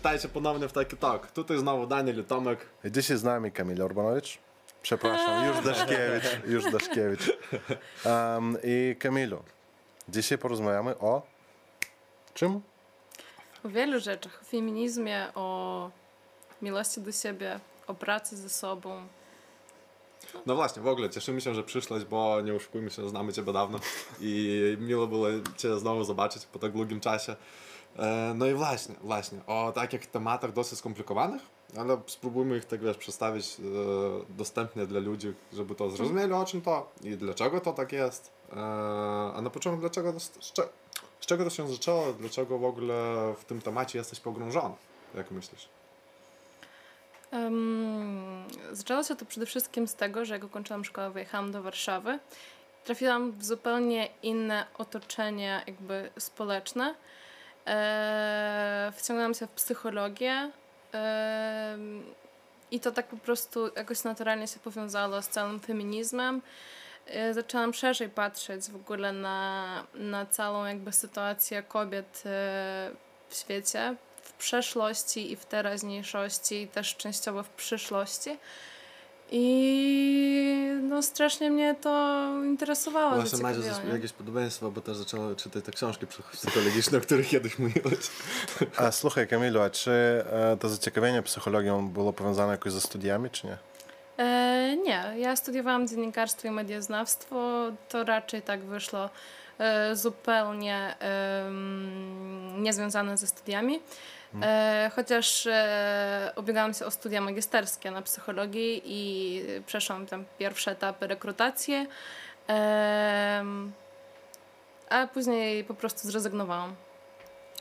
witajcie ponownie w Taki Talk. Tutaj znowu Daniel i Tomek. I dzisiaj z nami Kamil Orbanowicz. Przepraszam, już Daszkiewicz, już Daszkiewicz. Um, I Kamilu, dzisiaj porozmawiamy o czym? O wielu rzeczach. O feminizmie, o miłości do siebie, o pracy ze sobą. No właśnie, w ogóle cieszymy się, że przyszłaś, bo nie oszukujmy się, znamy Ciebie dawno i miło było Cię znowu zobaczyć po tak długim czasie. E, No i właśnie, właśnie, o takich tematach dosyć skomplikowanych, ale spróbujmy ich tak wiesz, przedstawić e, dostępnie dla ludzi, żeby to zrozumieli o czym to i dlaczego to tak jest. E, A na początku dlaczego, to- z, cze- z czego to się zaczęło, dlaczego w ogóle w tym temacie jesteś pogrążony, jak myślisz? Um, zaczęło się to przede wszystkim z tego, że jak ukończyłam szkołę, wyjechałam do Warszawy. Trafiłam w zupełnie inne otoczenie jakby społeczne. E, wciągnęłam się w psychologię. em, I to tak po prostu jakoś naturalnie się powiązało z całym feminizmem. E, Zaczęłam szerzej patrzeć w ogóle na, na całą jakby sytuację kobiet e, w świecie, w przeszłości i w teraźniejszości, i też częściowo w przyszłości. I no strasznie mnie to interesowało. Właśnie nie? jakieś podobieństwa, bo też zaczęła czytać te książki psychologiczne, o których kiedyś mówiłeś. A słuchaj Kamilu, a czy e, to zaciekawienie psychologią było powiązane jakoś ze studiami, czy nie? E, nie, ja studiowałam dziennikarstwo i medioznawstwo. To raczej tak wyszło e, zupełnie em, niezwiązane ze studiami. E, chociaż e, ubiegałam się o studia magisterskie na psychologii i przeszłam tam pierwsze etapy rekrutacje, em, a później po prostu zrezygnowałam.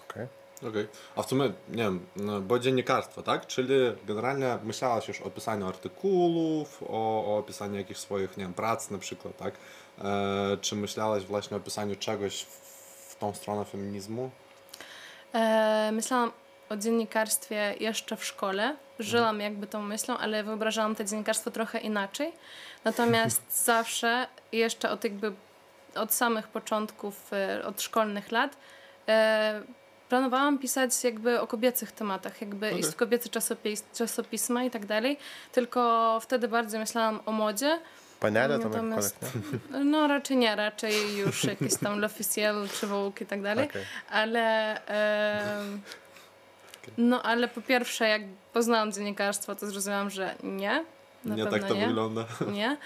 Okej. Okej. A w sumie, nie wiem, no, bo dziennikarstwo, tak? Czyli generalnie myślałaś już o pisaniu artykułów, o, o opisaniu jakichś swoich, nie wiem, prac na przykład, tak? E, czy myślałaś właśnie o pisaniu czegoś w, w tą stronę feminizmu? E, myślałam o dziennikarstwie jeszcze w szkole. Żyłam jakby tą myślą, ale wyobrażałam to dziennikarstwo trochę inaczej. Natomiast zawsze, jeszcze od jakby od samych początków, e, od szkolnych lat, e, planowałam pisać jakby o kobiecych tematach, jakby Okej. iść w kobiece czasopis, czasopisma i tak dalej. Tylko wtedy bardziej myślałam o modzie. Panialia tam Natomiast- nie? No raczej nie, raczej już jakieś tam L'Officiel czy Vogue i tak dalej. Okej. Ale. em, no, ale po pierwsze, jak poznałam dziennikarstwo, to zrozumiałam, że nie. Na nie tak to nie. wygląda. Nie.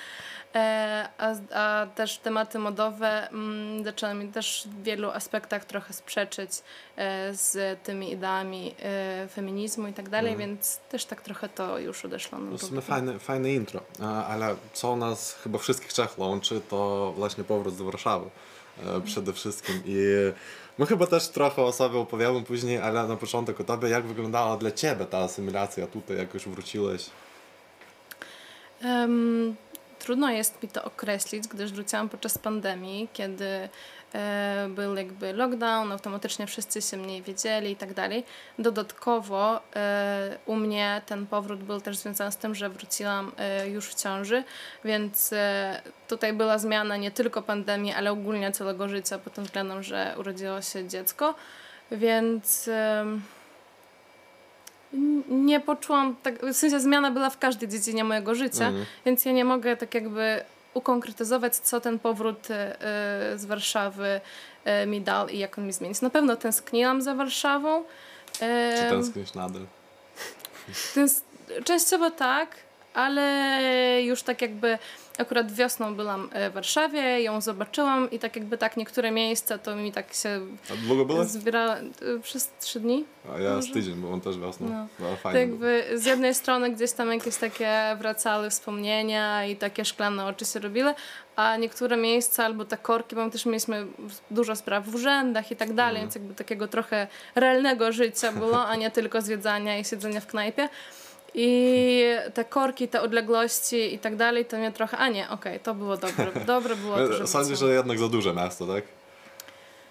E, a, a też tematy modowe mm, zaczęły mi też w wielu aspektach trochę sprzeczyć e, z tymi ideami e, feminizmu i tak dalej, Mhm. więc też tak trochę to już odeszło na To w sumie fajne, fajne intro, E, ale co nas chyba wszystkich trzech łączy, to właśnie powrót do Warszawy e, przede wszystkim. I my chyba też trochę o sobie opowiemy później, ale na początek o tobie, jak wyglądała dla ciebie ta asymilacja tutaj, jak już wróciłeś? Em, trudno jest mi to określić, gdyż wróciłam podczas pandemii, kiedy był jakby lockdown, automatycznie wszyscy się mniej wiedzieli i tak dalej. Dodatkowo e, u mnie ten powrót był też związany z tym, że wróciłam e, już w ciąży, więc e, tutaj była zmiana nie tylko pandemii, ale ogólnie całego życia pod tym względem, że urodziło się dziecko, więc... Nie poczułam, tak, w sensie zmiana była w każdej dziedzinie mojego życia, Mhm. więc ja nie mogę tak jakby ukonkretyzować, co ten powrót e, e, z Warszawy e, mi dał i jak on mi zmienił. Na pewno tęskniłam za Warszawą. Czy tęsknisz nadal? Tęs- częściowo tak, ale już tak jakby akurat wiosną byłam e, w Warszawie, ją zobaczyłam i tak jakby tak niektóre miejsca to mi tak się A długo byłeś? zbierało e, przez trzy dni. A ja z może? tydzień, bo on też wiosną. No. No. To fajnie. jakby z jednej strony gdzieś tam jakieś takie wracały wspomnienia i takie szklane oczy się robiły, a niektóre miejsca albo te korki, bo my też mieliśmy dużo spraw w urzędach i tak dalej, Mhm. więc jakby takiego trochę realnego życia było, a nie tylko zwiedzania i siedzenia w knajpie. I te korki, te odległości i tak dalej, to mnie trochę, a nie, okej, to było dobre, dobre było E, Sądzisz, że jednak za duże miasto, tak?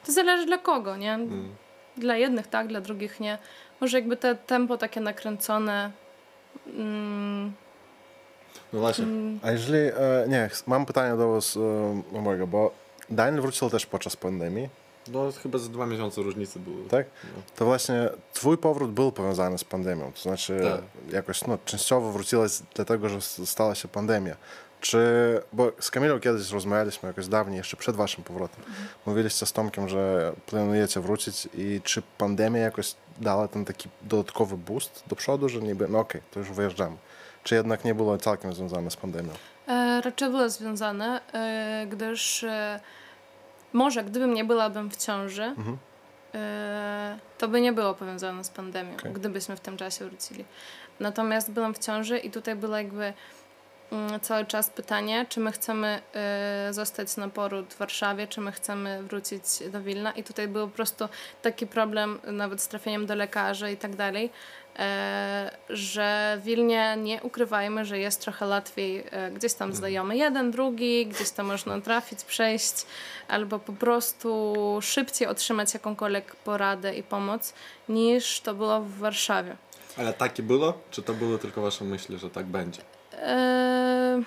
To zależy dla kogo, nie? Mm. Dla jednych tak, dla drugich nie. Może jakby te tempo takie nakręcone mm, No właśnie. A jeżeli, e, nie, mam pytanie do was e, mojego, bo Daniel wrócił też podczas pandemii No chyba z dwa miesiące różnicy były. Tak? No. To właśnie twój powrót był powiązany z pandemią. To znaczy Tak. jakoś no, częściowo wróciłeś dlatego, że stała się pandemia. Czy, bo z Kamilą kiedyś rozmawialiśmy jakoś dawniej, jeszcze przed waszym powrotem. Mówiliście z Tomkiem, że planujecie wrócić i czy pandemia jakoś dała ten taki dodatkowy boost do przodu, że niby, no okej, to już wyjeżdżamy. Czy jednak nie było całkiem związane z pandemią? E, raczej było związane, e, gdyż e, może gdybym nie byłabym w ciąży, Mhm. e, to by nie było powiązane z pandemią, Okej. gdybyśmy w tym czasie wrócili. Natomiast byłam w ciąży i tutaj było jakby mm, cały czas pytanie, czy my chcemy e, zostać na poród w Warszawie, czy my chcemy wrócić do Wilna. I tutaj był po prostu taki problem nawet z trafieniem do lekarzy i tak dalej, że w Wilnie nie ukrywajmy, że jest trochę łatwiej e, gdzieś tam znajomy jeden, drugi, gdzieś tam można trafić, przejść, albo po prostu szybciej otrzymać jakąkolwiek poradę i pomoc, niż to było w Warszawie. Ale takie było? Czy to były tylko wasze myśli, że tak będzie? Eee,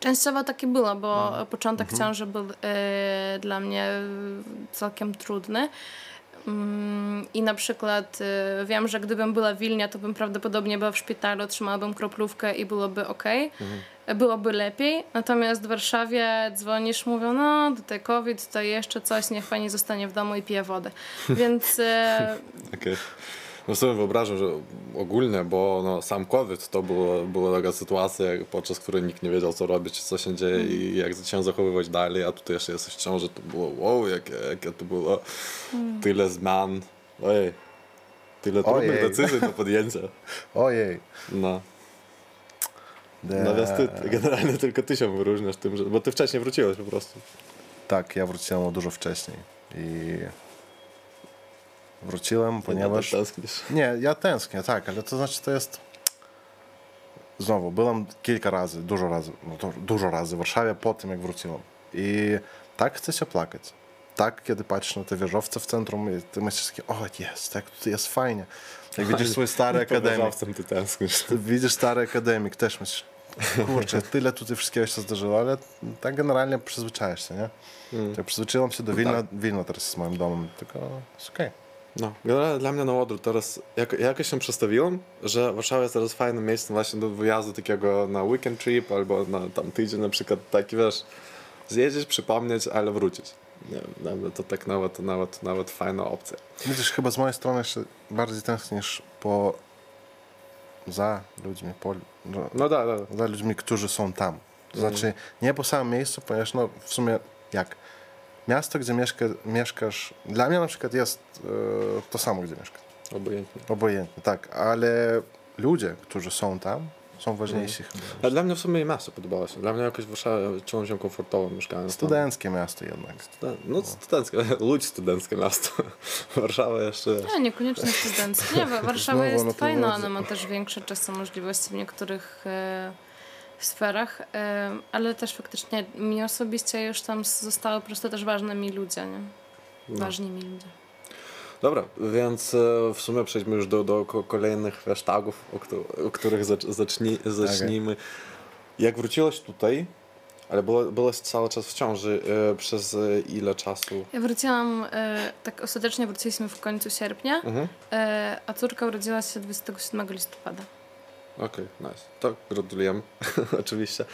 Częściowo takie było, bo początek ciąży był e, dla mnie całkiem trudny. Mm, I na przykład e, wiem, że gdybym była w Wilnie, to bym prawdopodobnie była w szpitalu, otrzymałabym kroplówkę i byłoby ok, byłoby lepiej. Natomiast w Warszawie dzwonisz, mówią, no tutaj COVID, tutaj jeszcze coś, niech pani zostanie w domu i pije wodę. Więc e, Okej. No sobie wyobrażam, że ogólnie, bo no, sam COVID to było, była taka sytuacja, podczas której nikt nie wiedział co robić, co się dzieje i jak się zachowywać dalej, a tutaj jeszcze jesteś w ciąży, to było wow, jakie, jakie to było tyle zmian, ojej, tyle trudnych Ojej. decyzji do podjęcia. Ojej. No, De... natomiast ty, generalnie tylko ty się wyróżniasz tym, że, bo ty wcześniej wróciłeś po prostu. Tak, ja wróciłem dużo wcześniej. I wróciłem, ponieważ... Tęsknisz. Nie, ja tęsknię, tak, ale to znaczy to jest... Znowu, byłem kilka razy, dużo razy, no dużo razy w Warszawie po tym, jak wróciłem. I tak chce się plakać. Tak, kiedy patrzysz na te wieżowce w centrum ty myślisz takie, o jest, jak tutaj jest fajnie. Jak widzisz swój stary akademik, ty tęsknisz. widzisz stary akademik, też myślisz, kurczę, tyle tutaj wszystkiego się zdarzyło, ale tak generalnie przyzwyczajasz się, nie? Mm. Ja przyzwyczaiłem się do Wilna, Wilno teraz jest moim domem, tylko jest okej. No, generalnie dla mnie na odwrót teraz, jak, ja jakoś się przestawiłem, że Warszawa jest teraz fajnym miejscem właśnie do wyjazdu takiego na weekend trip albo na tam tydzień na przykład taki, wiesz, zjeździć, przypomnieć, ale wrócić. Nie wiem, to tak nawet, nawet, nawet fajna opcja. Widzisz, chyba z mojej strony jeszcze bardziej tęsknisz po... za ludźmi, po... no, No tak, tak. za ludźmi, którzy są tam. To znaczy, nie po samym miejscu, ponieważ no w sumie jak miasto, gdzie mieszka, mieszkasz, dla mnie na przykład jest e, to samo, gdzie mieszkasz. obojętnie. Obojętnie, tak, ale ludzie, którzy są tam, są ważniejsi chyba. Ale dla mnie w sumie miasto podobało się. Dla mnie jakoś w Warszawie czułem się komfortowo mieszkając tam. Studenckie miasto jednak. Studen- No studenckie, łódź studenckie miasto. Warszawa jeszcze... nie, niekoniecznie studenckie. Nie, Wa- Warszawa Znowu, jest no fajna, ona ma też większe czasem możliwości w niektórych e, sferach, e, ale też faktycznie mi osobiście już tam zostały po prostu też ważne mi ludzie, nie? No. Ważni mi ludzie. Dobra, więc e, w sumie przejdźmy już do, do ko- kolejnych hashtagów, o, o których zacz, zacznij, zacznijmy. Jak wróciłeś tutaj, ale było, byłeś cały czas w ciąży, e, przez e, ile czasu? Ja wróciłam, e, tak ostatecznie wróciliśmy w końcu sierpnia, Mhm. a córka urodziła się 27 listopada. Okej, nice. To gratulujemy, oczywiście.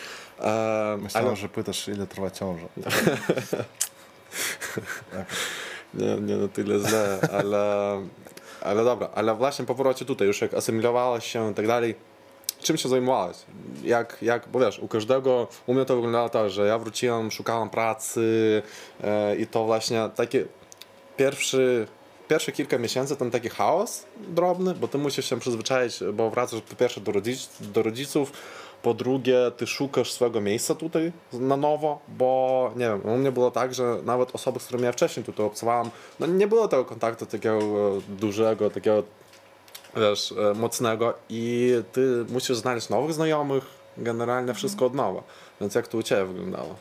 Myślałem, ale, że pytasz, ile trwa ciąża. nie, nie na tyle źle, ale, ale dobra, ale właśnie po powrocie tutaj, już jak asymilowałeś się i tak dalej, czym się zajmowałeś? Jak, jak, bo wiesz, u każdego, u mnie to wyglądało tak, że ja wróciłem, szukałem pracy e, i to właśnie takie pierwszy, pierwsze kilka miesięcy ten taki chaos drobny, bo ty musisz się przyzwyczaić, bo wracasz po pierwsze do, rodzic, do rodziców, po drugie ty szukasz swojego miejsca tutaj na nowo, bo nie wiem, u mnie było tak, że nawet osoby, z którymi ja wcześniej tutaj obcowałem, no nie było tego kontaktu takiego e, dużego, takiego wiesz, e, mocnego i ty musisz znaleźć nowych znajomych, generalnie wszystko od nowa. Więc jak to u Ciebie wyglądało?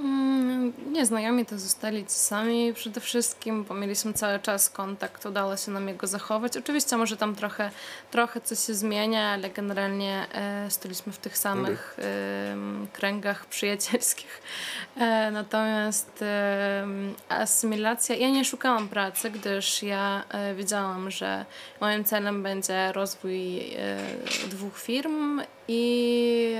Mm, nie, znajomi to zostali sami przede wszystkim, bo mieliśmy cały czas kontakt, udało się nam jego zachować. Oczywiście może tam trochę, trochę coś się zmienia, ale generalnie e, staliśmy w tych samych e, kręgach przyjacielskich. E, natomiast e, asymilacja, ja nie szukałam pracy, gdyż ja e, wiedziałam, że moim celem będzie rozwój e, dwóch firm i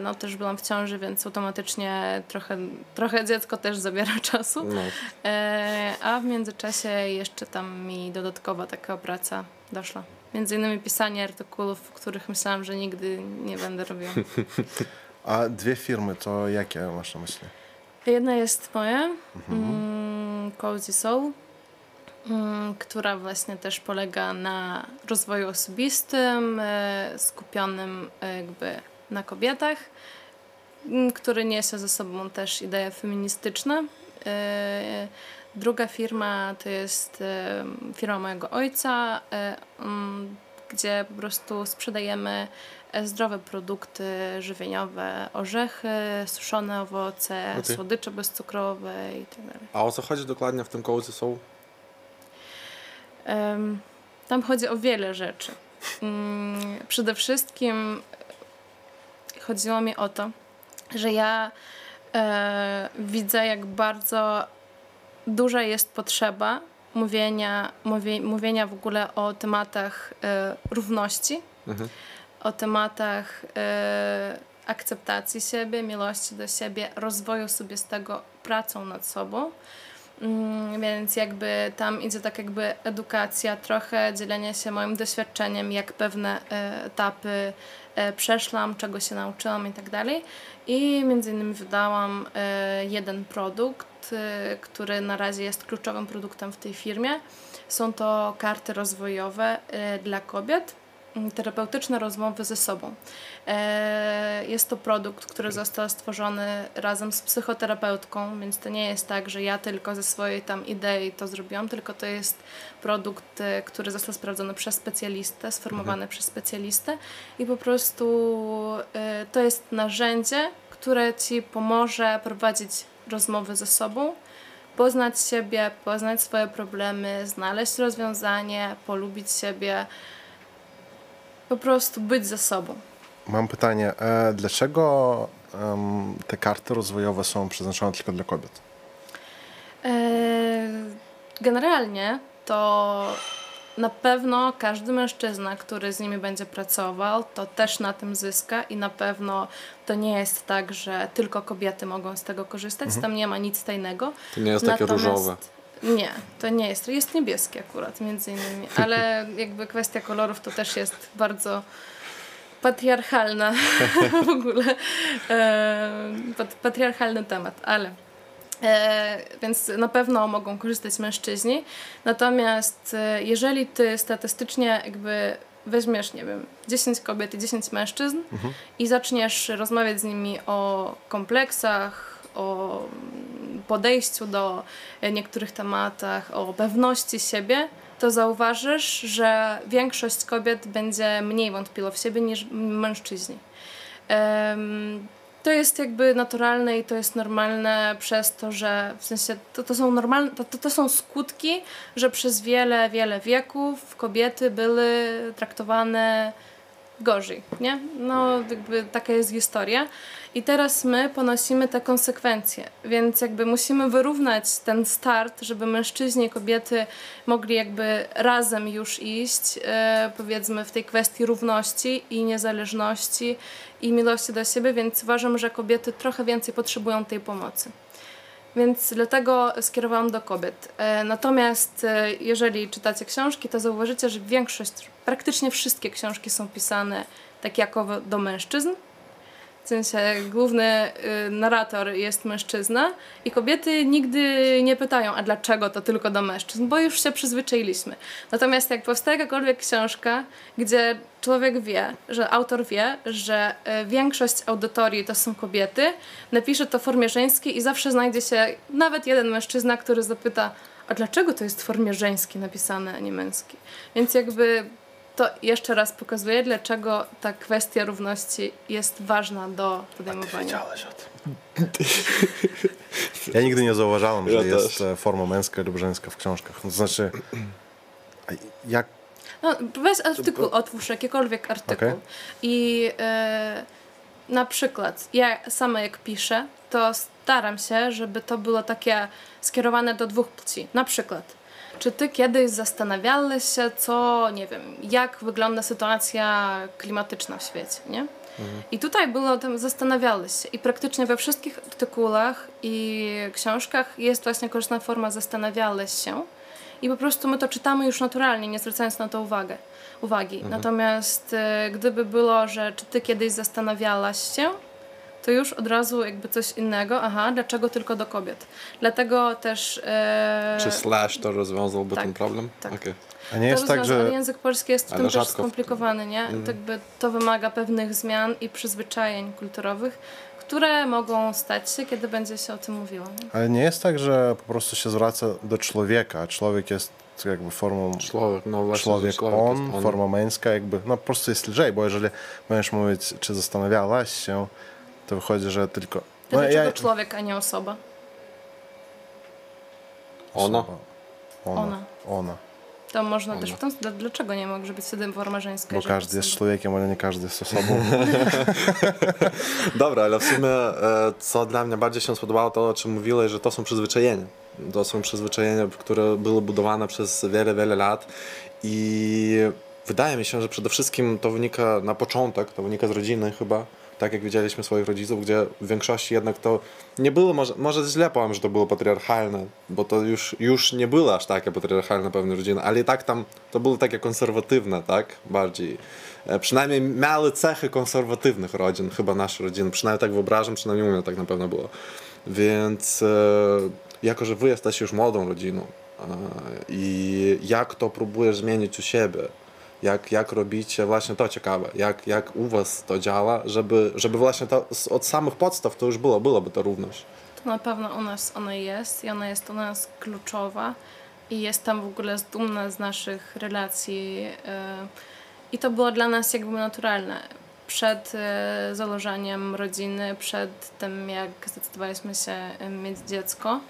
no też byłam w ciąży, więc automatycznie trochę, trochę dziecko też zabiera czasu. No. E, a w międzyczasie jeszcze tam mi dodatkowa taka praca doszła. Między innymi pisanie artykułów, których myślałam, że nigdy nie będę robiła. A dwie firmy to jakie masz na myśli? Jedna jest moja, mm, Cozy Soul, mm, która właśnie też polega na rozwoju osobistym, e, skupionym e, jakby na kobietach, m, który niesie ze sobą też idee feministyczne. E, Druga firma to jest e, firma mojego ojca, e, mm, gdzie po prostu sprzedajemy zdrowe produkty żywieniowe, orzechy, suszone owoce, Okej. słodycze bezcukrowe i tak dalej. A o co chodzi dokładnie w tym Soul? Em, Tam chodzi o wiele rzeczy. Mm, Przede wszystkim chodziło mi o to, że ja e, widzę, jak bardzo duża jest potrzeba mówienia, mówi, mówienia w ogóle o tematach e, równości, Mhm. o tematach e, akceptacji siebie, miłości do siebie, rozwoju osobistego, pracą nad sobą. Mm, Więc jakby tam idzie tak jakby edukacja, trochę dzielenie się moim doświadczeniem, jak pewne e, etapy e, przeszłam, czego się nauczyłam i tak dalej. I między innymi wydałam e, jeden produkt, który na razie jest kluczowym produktem w tej firmie. Są to karty rozwojowe dla kobiet, terapeutyczne rozmowy ze sobą. E, Jest to produkt, który został stworzony razem z psychoterapeutką, więc to nie jest tak, że ja tylko ze swojej tam idei to zrobiłam, tylko to jest produkt, e, który został sprawdzony przez specjalistę, sformowany przez specjalistę i po prostu e, to jest narzędzie, które ci pomoże prowadzić rozmowy ze sobą, poznać siebie, poznać swoje problemy, znaleźć rozwiązanie, polubić siebie, po prostu być ze sobą. Mam pytanie, e, dlaczego te karty rozwojowe są przeznaczone tylko dla kobiet? E, Generalnie to na pewno każdy mężczyzna, który z nimi będzie pracował, to też na tym zyska i na pewno to nie jest tak, że tylko kobiety mogą z tego korzystać. Tam nie ma nic tajnego. To nie jest takie Natomiast- różowe. Nie, to nie jest. Jest niebieski akurat między innymi, ale jakby kwestia kolorów to też jest bardzo patriarchalna w ogóle e, pat, patriarchalny temat, ale e, więc na pewno mogą korzystać mężczyźni. Natomiast e, jeżeli ty statystycznie jakby weźmiesz, nie wiem, 10 kobiet i 10 mężczyzn i zaczniesz rozmawiać z nimi o kompleksach, o podejściu do e, niektórych tematach, o pewności siebie, to zauważysz, że większość kobiet będzie mniej wątpiło w siebie niż mężczyźni. To jest jakby naturalne i to jest normalne przez to, że w sensie to, to są normalne, to, to są skutki, że przez wiele, wiele wieków kobiety były traktowane gorzej, nie? No jakby taka jest historia. I teraz my ponosimy te konsekwencje, więc jakby musimy wyrównać ten start, żeby mężczyźni i kobiety mogli jakby razem już iść, e, powiedzmy w tej kwestii równości i niezależności i miłości do siebie, więc uważam, że kobiety trochę więcej potrzebują tej pomocy. Więc dlatego skierowałam do kobiet. E, Natomiast e, jeżeli czytacie książki, to zauważycie, że większość, praktycznie wszystkie książki są pisane tak jakowo do mężczyzn. W sensie główny y, narrator jest mężczyzna i kobiety nigdy nie pytają, a dlaczego to tylko do mężczyzn, bo już się przyzwyczailiśmy. Natomiast jak powstaje jakakolwiek książka, gdzie człowiek wie, że autor wie, że y, większość audytorii to są kobiety, napisze to w formie żeńskiej i zawsze znajdzie się nawet jeden mężczyzna, który zapyta, a dlaczego to jest w formie żeńskiej napisane, a nie męskiej? Więc jakby to jeszcze raz pokazuje, dlaczego ta kwestia równości jest ważna do podejmowania. Wiedziałeś o tym. Ja nigdy nie zauważałem, że Ja jest też. forma męska lub żeńska w książkach. To znaczy, a jak No, weź artykuł, otwórz jakikolwiek artykuł. Okej. I e, na przykład ja sama jak piszę, to staram się, żeby to było takie skierowane do dwóch płci. Na przykład, czy ty kiedyś zastanawiałeś się, co, nie wiem, jak wygląda sytuacja klimatyczna w świecie, nie? I tutaj było tam zastanawiałeś się. I praktycznie we wszystkich artykułach i książkach jest właśnie korzystna forma zastanawiałeś się. I po prostu my to czytamy już naturalnie, nie zwracając na to uwagę, uwagi. Natomiast e, gdyby było, że czy ty kiedyś zastanawiałaś się, to już od razu jakby coś innego. Aha, dlaczego tylko do kobiet? Dlatego też... E, Czy slash to rozwiązałby tak, ten problem? tak. Okej. A nie jest to tak, rozwiąza- że Ale język polski jest tym też skomplikowany, nie? Mhm. Tak jakby to wymaga pewnych zmian i przyzwyczajeń kulturowych, które mogą stać się, kiedy będzie się o tym mówiło. Nie? ale nie jest tak, że po prostu się zwraca do człowieka, a człowiek jest jakby formą Człowiek, no właśnie. człowiek, człowiek on, jest on. forma męska, jakby, no po prostu jest lżej, bo jeżeli będziesz mówić, czy zastanawiałaś się, to wychodzi, że tylko... To No, dlaczego ja- człowiek, a nie osoba? Osoba. Ona. Ona. Ona. To można Ona. też w tą, dla- dlaczego nie może być wtedy forma żeńska? Bo każdy jest człowiekiem, ale nie każdy jest osobą. Dobra, ale w sumie e, co dla mnie bardziej się spodobało, to o czym mówiłeś, że to są przyzwyczajenia. To są przyzwyczajenia, które były budowane przez wiele, wiele lat i wydaje mi się, że przede wszystkim to wynika na początek, to wynika z rodziny chyba, tak jak widzieliśmy swoich rodziców, gdzie w większości jednak to nie było, może, może źle powiem, że to było patriarchalne, bo to już, już nie było aż takie patriarchalne pewne rodziny, ale i tak tam to było takie konserwatywne, tak, bardziej. E, Przynajmniej miały cechy konserwatywnych rodzin, chyba nasze rodziny, przynajmniej tak wyobrażam, przynajmniej u mnie tak na pewno było. Więc e, jako, że wy jesteście już młodą rodziną e, i jak to próbujesz zmienić u siebie, jak, jak robicie właśnie to ciekawe, jak, jak u was to działa, żeby, żeby właśnie to od samych podstaw to już było, byłoby to równość. To na pewno u nas ona jest i ona jest u nas kluczowa i jestem w ogóle dumna z naszych relacji e, i to było dla nas jakby naturalne. Przed e, założeniem rodziny, przed tym jak zdecydowaliśmy się mieć dziecko,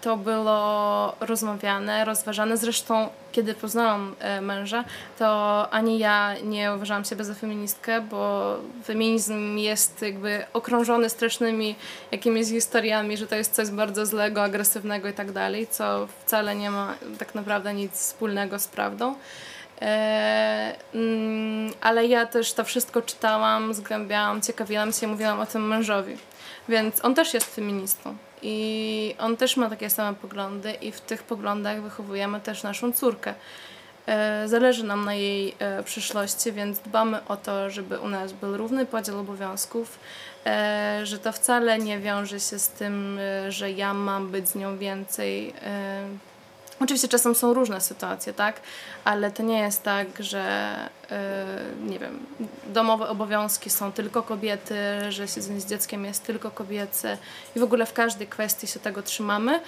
to było rozmawiane, rozważane. Zresztą, kiedy poznałam e, męża, to ani ja nie uważałam siebie za feministkę, bo feminizm jest jakby okrążony strasznymi jakimiś historiami, że to jest coś bardzo złego, agresywnego i tak dalej, co wcale nie ma tak naprawdę nic wspólnego z prawdą. E, mm, ale ja też to wszystko czytałam, zgłębiałam, ciekawiłam się, mówiłam o tym mężowi. Więc on też jest feministą. I on też ma takie same poglądy, i w tych poglądach wychowujemy też naszą córkę. E, Zależy nam na jej e, przyszłości, więc dbamy o to, żeby u nas był równy podział obowiązków, e, że to wcale nie wiąże się z tym, że ja mam być z nią więcej. Oczywiście czasem są różne sytuacje, tak? Ale to nie jest tak, że e, nie wiem, domowe obowiązki są tylko kobiety, że siedzenie z dzieckiem jest tylko kobiece i w ogóle w każdej kwestii się tego trzymamy.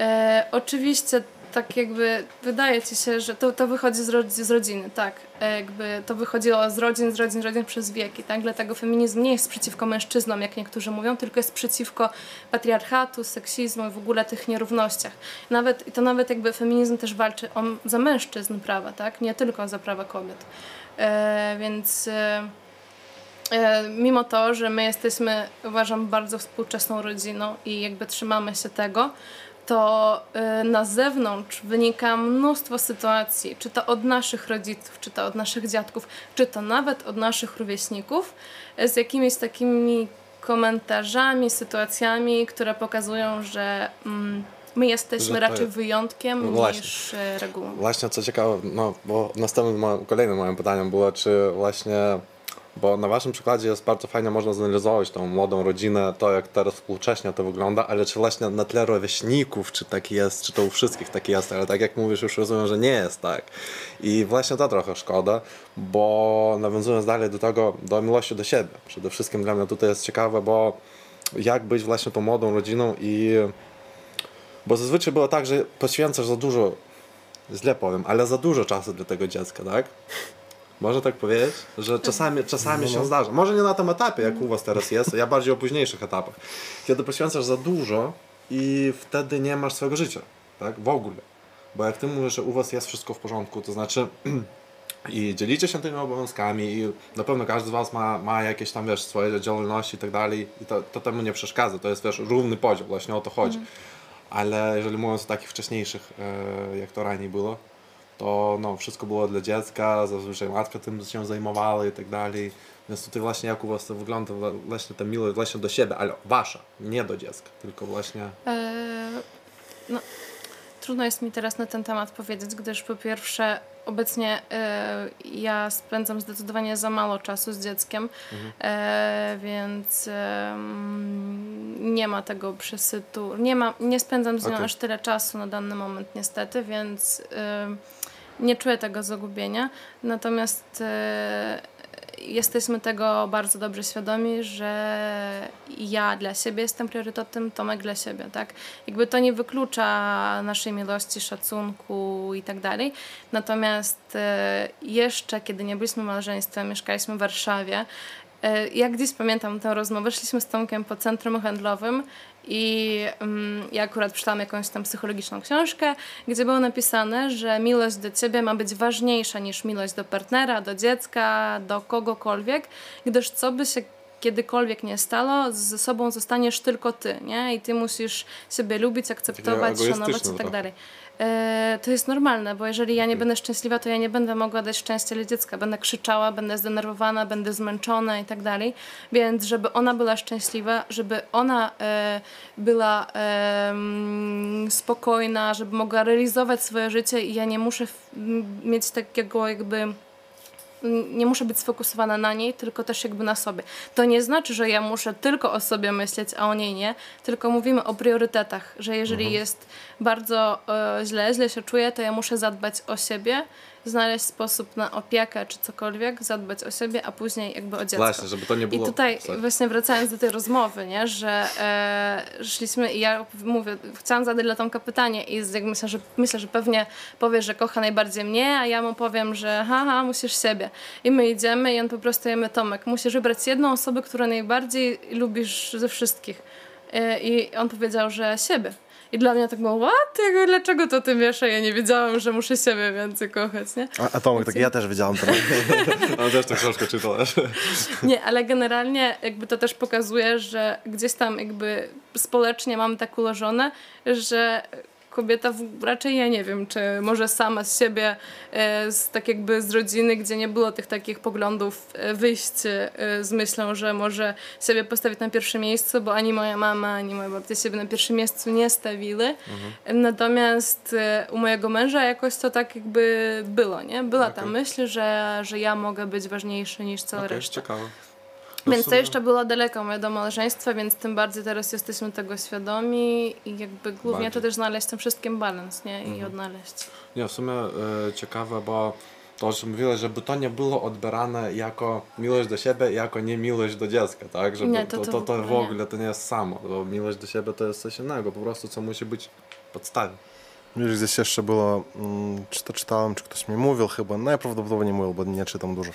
E, oczywiście tak jakby wydaje ci się, że to, to wychodzi z, rodz- z rodziny, tak. E, jakby to wychodziło z rodzin, z rodzin, z rodzin przez wieki, tak. Dlatego feminizm nie jest przeciwko mężczyznom, jak niektórzy mówią, tylko jest przeciwko patriarchatu, seksizmu i w ogóle tych nierównościach. Nawet, I to nawet jakby feminizm też walczy o, za mężczyzn prawa, tak. Nie tylko za prawa kobiet. E, więc... E, E, mimo to, że my jesteśmy, uważam, bardzo współczesną rodziną i jakby trzymamy się tego, to e, na zewnątrz wynika mnóstwo sytuacji, czy to od naszych rodziców, czy to od naszych dziadków, czy to nawet od naszych rówieśników, e, z jakimiś takimi komentarzami, sytuacjami, które pokazują, że mm, my jesteśmy Że raczej wyjątkiem No właśnie. niż e, regułą. Właśnie co ciekawe, no bo następnym moim, kolejnym moim pytaniem było, czy właśnie, bo na waszym przykładzie jest bardzo fajnie można zanalizować tą młodą rodzinę, to jak teraz współcześnie to wygląda, ale czy właśnie na tle rówieśników, czy tak jest, czy to u wszystkich tak jest, ale tak jak mówisz, już rozumiem, że nie jest tak. I właśnie to trochę szkoda, bo nawiązując dalej do tego, do miłości do siebie, przede wszystkim dla mnie tutaj jest ciekawe, bo jak być właśnie tą młodą rodziną i bo zazwyczaj było tak, że poświęcasz za dużo źle powiem, ale za dużo czasu dla tego dziecka, tak? Można tak powiedzieć, że czasami, czasami się zdarza. Może nie na tym etapie, jak u was teraz jest, ja bardziej o późniejszych etapach. Kiedy poświęcasz za dużo i wtedy nie masz swojego życia, tak? W ogóle. Bo jak ty mówisz, że u was jest wszystko w porządku, to znaczy i dzielicie się tymi obowiązkami i na pewno każdy z was ma, ma jakieś tam, wiesz, swoje działalności i tak dalej i to, to temu nie przeszkadza, to jest, wiesz, równy podział, właśnie o to chodzi. Ale jeżeli mówiąc o takich wcześniejszych, e, jak to raniej było, to no, wszystko było dla dziecka, zazwyczaj matka tym się zajmowała i tak dalej. Więc tutaj właśnie jak u was to wygląda, właśnie ta miłość właśnie do siebie, ale wasza, nie do dziecka, tylko właśnie... E, no, trudno jest mi teraz na ten temat powiedzieć, gdyż po pierwsze obecnie e, ja spędzam zdecydowanie za mało czasu z dzieckiem, więc e, mm, nie ma tego przesytu, nie, ma, nie spędzam z nią Okej. aż tyle czasu na dany moment niestety, więc nie czuję tego zagubienia. Natomiast e, jesteśmy tego bardzo dobrze świadomi, że ja dla siebie jestem priorytetem, Tomek dla siebie, tak? Jakby to nie wyklucza naszej miłości, szacunku i tak dalej. Natomiast e, jeszcze, kiedy nie byliśmy małżeństwem, mieszkaliśmy w Warszawie, e, ja gdzieś pamiętam tę rozmowę, szliśmy z Tomkiem po centrum handlowym i mm, ja akurat przeczytałam jakąś tam psychologiczną książkę, gdzie było napisane, że miłość do ciebie ma być ważniejsza niż miłość do partnera, do dziecka, do kogokolwiek, gdyż co by się kiedykolwiek nie stało, ze sobą zostaniesz tylko ty, nie? I ty musisz siebie lubić, akceptować, egoistyczne szanować i tak dalej. E, to jest normalne, bo jeżeli ja nie będę szczęśliwa, to ja nie będę mogła dać szczęścia dla dziecka. Będę krzyczała, będę zdenerwowana, będę zmęczona i tak dalej. Więc żeby ona była szczęśliwa, żeby ona e, była spokojna, żeby mogła realizować swoje życie i ja nie muszę mieć takiego jakby nie muszę być sfokusowana na niej, tylko też jakby na sobie. To nie znaczy, że ja muszę tylko o sobie myśleć, a o niej nie, tylko mówimy o priorytetach, że jeżeli jest bardzo e, źle, źle się czuję, to ja muszę zadbać o siebie, znaleźć sposób na opiekę czy cokolwiek, zadbać o siebie, a później jakby o dziecko. Właśnie, żeby to nie I było... tutaj Sorry. właśnie wracając do tej rozmowy, nie, że e, szliśmy i ja mówię, chciałam zadać dla Tomka pytanie i jak myślę, że, myślę, że pewnie powie, że kocha najbardziej mnie, a ja mu powiem, że haha, musisz siebie. I my idziemy i on po prostu jemy Tomek, musisz wybrać jedną osobę, którą najbardziej lubisz ze wszystkich. E, I on powiedział, że siebie. I dla mnie tak było, what? Jakby, Dlaczego to ty wiesz? A ja nie wiedziałam, że muszę siebie więcej kochać, nie? A, a Tomek, tak ja też wiedziałem to. On też tę książkę czytał. Nie, ale generalnie jakby to też pokazuje, że gdzieś tam jakby społecznie mamy tak ułożone, że kobieta w, raczej ja nie wiem, czy może sama z siebie, e, z, tak jakby z rodziny, gdzie nie było tych takich poglądów, e, wyjść e, z myślą, że może siebie postawić na pierwszym miejscu, bo ani moja mama, ani moja babcia siebie na pierwszym miejscu nie stawiły. Natomiast e, u mojego męża jakoś to tak jakby było, nie? Była ta Okej. myśl, że, że ja mogę być ważniejszy niż cała Okej, reszta. ciekawe. Więc to jeszcze było daleko moje do małżeństwa, więc tym bardziej teraz jesteśmy tego świadomi i jakby głównie Bardziej. to też znaleźć tym wszystkim balans, nie? Mhm. I odnaleźć. Nie, w sumie e, ciekawe, bo to, o czym mówiłeś, żeby to nie było odbierane jako miłość do siebie, jako nie miłość do dziecka, tak? Żeby Nie, to- to, to to, w ogóle to nie jest samo, bo miłość do siebie to jest coś innego, po prostu co musi być w podstawie. Wiesz, gdzieś jeszcze było, mm, czy to czytałem, czy ktoś mi mówił chyba, najprawdopodobniej nie mówił, bo nie czytam dużo.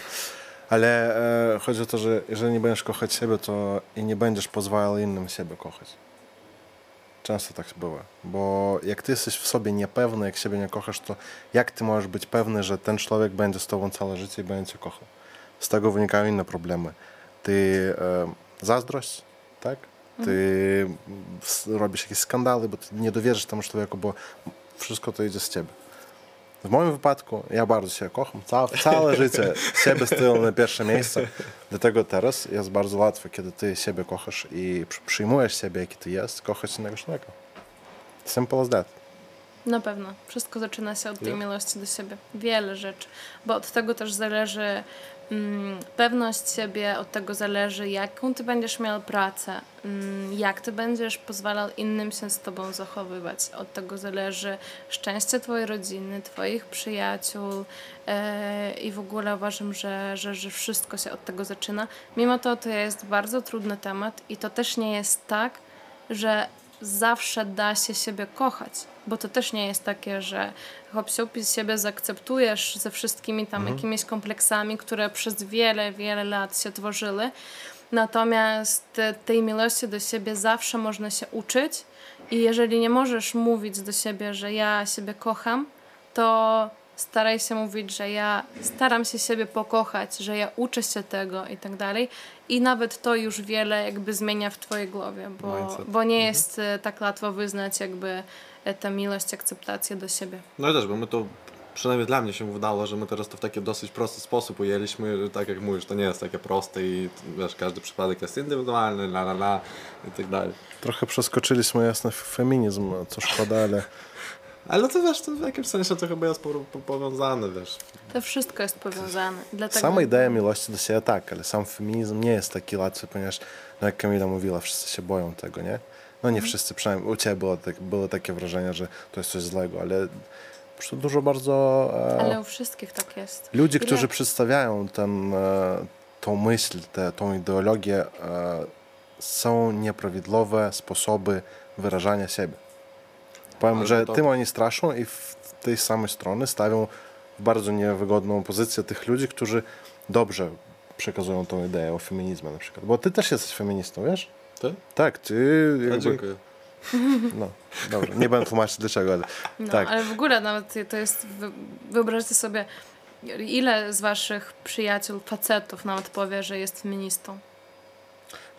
Ale e, chodzi o to, że jeżeli nie będziesz kochać siebie, to i nie będziesz pozwalał innym siebie kochać. Często tak bywa, bo jak ty jesteś w sobie niepewny, jak siebie nie kochasz, to jak ty możesz być pewny, że ten człowiek będzie z tobą całe życie i będzie cię kochał? Z tego wynikają inne problemy. Ty e, zazdrość, tak? Ty s- robisz jakieś skandały, bo ty nie dowierzysz temu człowieku, bo wszystko to idzie z ciebie. W moim wypadku ja bardzo się kocham. Całe, całe życie siebie stawiam na pierwsze miejsce. Dlatego teraz jest bardzo łatwo, kiedy ty siebie kochasz i przy- przyjmujesz siebie, jaki ty jest, kochać innego człowieka. Simple as that. Na pewno. Wszystko zaczyna się od tej Ja. miłości do siebie. Wiele rzeczy. Bo od tego też zależy mm, pewność siebie, od tego zależy, jaką ty będziesz miał pracę, mm, jak ty będziesz pozwalał innym się z tobą zachowywać. Od tego zależy szczęście twojej rodziny, twoich przyjaciół e, i w ogóle uważam, że, że, że wszystko się od tego zaczyna. Mimo to to jest bardzo trudny temat i to też nie jest tak, że zawsze da się siebie kochać, bo to też nie jest takie, że hop siup i siebie zaakceptujesz ze wszystkimi tam jakimiś kompleksami, które przez wiele, wiele lat się tworzyły. Natomiast tej miłości do siebie zawsze można się uczyć i jeżeli nie możesz mówić do siebie, że ja siebie kocham, to staraj się mówić, że ja staram się siebie pokochać, że ja uczę się tego i tak dalej. I nawet to już wiele jakby zmienia w twojej głowie, bo, Mindset. bo nie jest e, tak łatwo wyznać jakby e, tę miłość, akceptację do siebie. No i też, bo my to, przynajmniej dla mnie się wydało, że my teraz to w taki dosyć prosty sposób ujęliśmy, tak jak mówisz, to nie jest takie proste i wiesz, każdy przypadek jest indywidualny, la la la i tak dalej. Trochę przeskoczyliśmy jasno w feminizm, co szkoda, ale Ale to wiesz, to w jakimś sensie to chyba jest po, po, powiązane, wiesz. To wszystko jest powiązane. Dlatego sama idea miłości do siebie tak, ale sam feminizm nie jest taki łatwy, ponieważ, no jak Kamila mówiła, wszyscy się boją tego, nie? No nie wszyscy, przynajmniej u Ciebie było, tak, było takie wrażenie, że to jest coś złego, ale po prostu dużo bardzo e, Ale u wszystkich tak jest. ludzi, Ile- którzy przedstawiają ten, e, tą myśl, tę, tą ideologię, e, są nieprawidłowe sposoby wyrażania siebie. Powiem, Ale że to- tym oni straszą i w tej samej strony stawią w bardzo niewygodną pozycję tych ludzi, którzy dobrze przekazują tą ideę o feminizmie na przykład. Bo ty też jesteś feministą, wiesz? Ty? Tak, ty Ja jakby, dziękuję. no, dobrze, nie będę tłumaczyć dlaczego, ale No, tak. ale w ogóle nawet to jest, wy- wyobraźcie sobie, ile z waszych przyjaciół, facetów nawet powie, że jest feministą.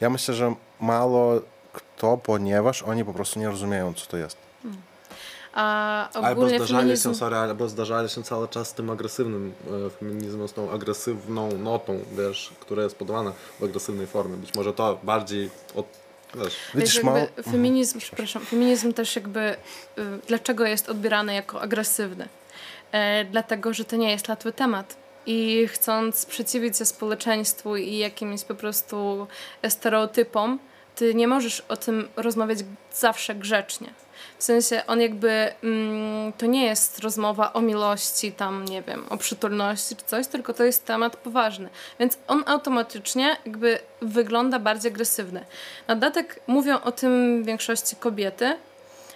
Ja myślę, że mało kto, ponieważ oni po prostu nie rozumieją, co to jest. A Albo ogólnie zdarzali feminizm... się, sorry, albo zdarzali się cały czas z tym agresywnym e, feminizmem, z tą agresywną notą, wiesz, która jest podawana w agresywnej formie. Być może to bardziej od, wiesz, Widzisz, Wiesz, mało... jakby feminizm, przepraszam, feminizm też jakby, y, dlaczego jest odbierany jako agresywny? E, dlatego, że to nie jest łatwy temat. I chcąc sprzeciwić się społeczeństwu i jakimś po prostu stereotypom, ty nie możesz o tym rozmawiać zawsze grzecznie. W sensie on jakby, mm, to nie jest rozmowa o miłości, tam nie wiem, o przytulności czy coś, tylko to jest temat poważny. Więc on automatycznie jakby wygląda bardziej agresywny. Na dodatek mówią o tym w większości kobiety,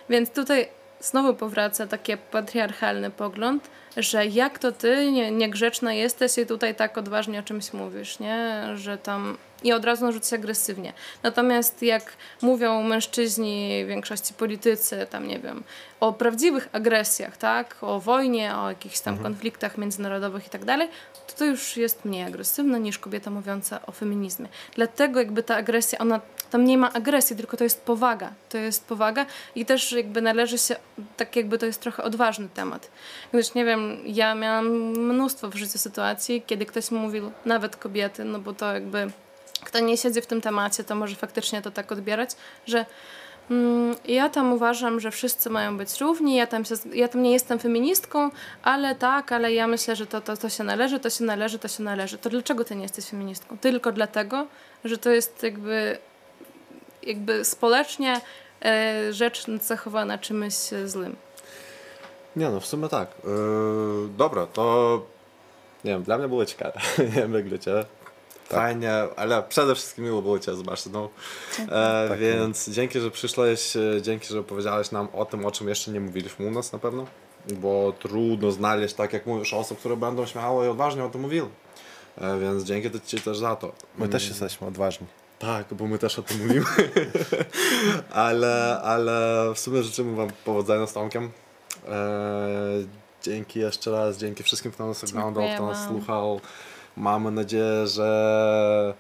więc tutaj znowu powraca taki patriarchalny pogląd, że jak to ty nie, niegrzeczna jesteś i tutaj tak odważnie o czymś mówisz, nie? Że tam i od razu narzuca agresywnie. Natomiast jak mówią mężczyźni, w większości politycy, tam nie wiem, o prawdziwych agresjach, tak? O wojnie, o jakichś tam konfliktach międzynarodowych i tak dalej, to to już jest mniej agresywne niż kobieta mówiąca o feminizmie. Dlatego jakby ta agresja, ona tam nie ma agresji, tylko to jest powaga. To jest powaga i też jakby należy się, tak jakby to jest trochę odważny temat. Gdyż nie wiem, ja miałam mnóstwo w życiu sytuacji, kiedy ktoś mówił, nawet kobiety, no bo to jakby kto nie siedzi w tym temacie, to może faktycznie to tak odbierać, że mm, ja tam uważam, że wszyscy mają być równi, ja tam, się, ja tam nie jestem feministką, ale tak, ale ja myślę, że to, to, to się należy, to się należy, to się należy. To dlaczego ty nie jesteś feministką? Tylko dlatego, że to jest jakby, jakby społecznie e, rzecz nacechowana czymś złym. Nie no, w sumie tak. Yy, dobra, to nie wiem, dla mnie było ciekawe. nie wiem jak dla Ciebie. Fajnie, ale przede wszystkim miło było Cię zobaczyć znowu. E, Tak, więc dzięki, że przyszłeś, e, dzięki, że powiedziałeś nam o tym, o czym jeszcze nie mówiliśmy u nas na pewno. Bo trudno znaleźć, tak jak mówisz, osób, które będą śmiało i odważnie o tym mówiły. E, więc dzięki Ci też za to. My też jesteśmy odważni. Tak, bo my też o tym mówimy. ale, ale w sumie życzymy Wam powodzenia z Tomkiem. E, dzięki jeszcze raz, dzięki wszystkim, kto nas oglądał, kto nas słuchał. Mamy nadzieję, że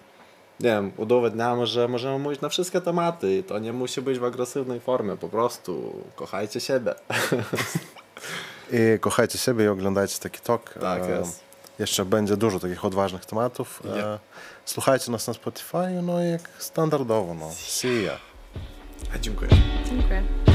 nie wiem, udowadniamy, że możemy mówić na wszystkie tematy i to nie musi być w agresywnej formie, po prostu kochajcie siebie. I kochajcie siebie i oglądajcie taki tok. Tak E, jest. Jeszcze będzie dużo takich odważnych tematów. E, Słuchajcie nas na Spotify, no i jak standardowo, no. See ya. Dziękuję. Dziękuję.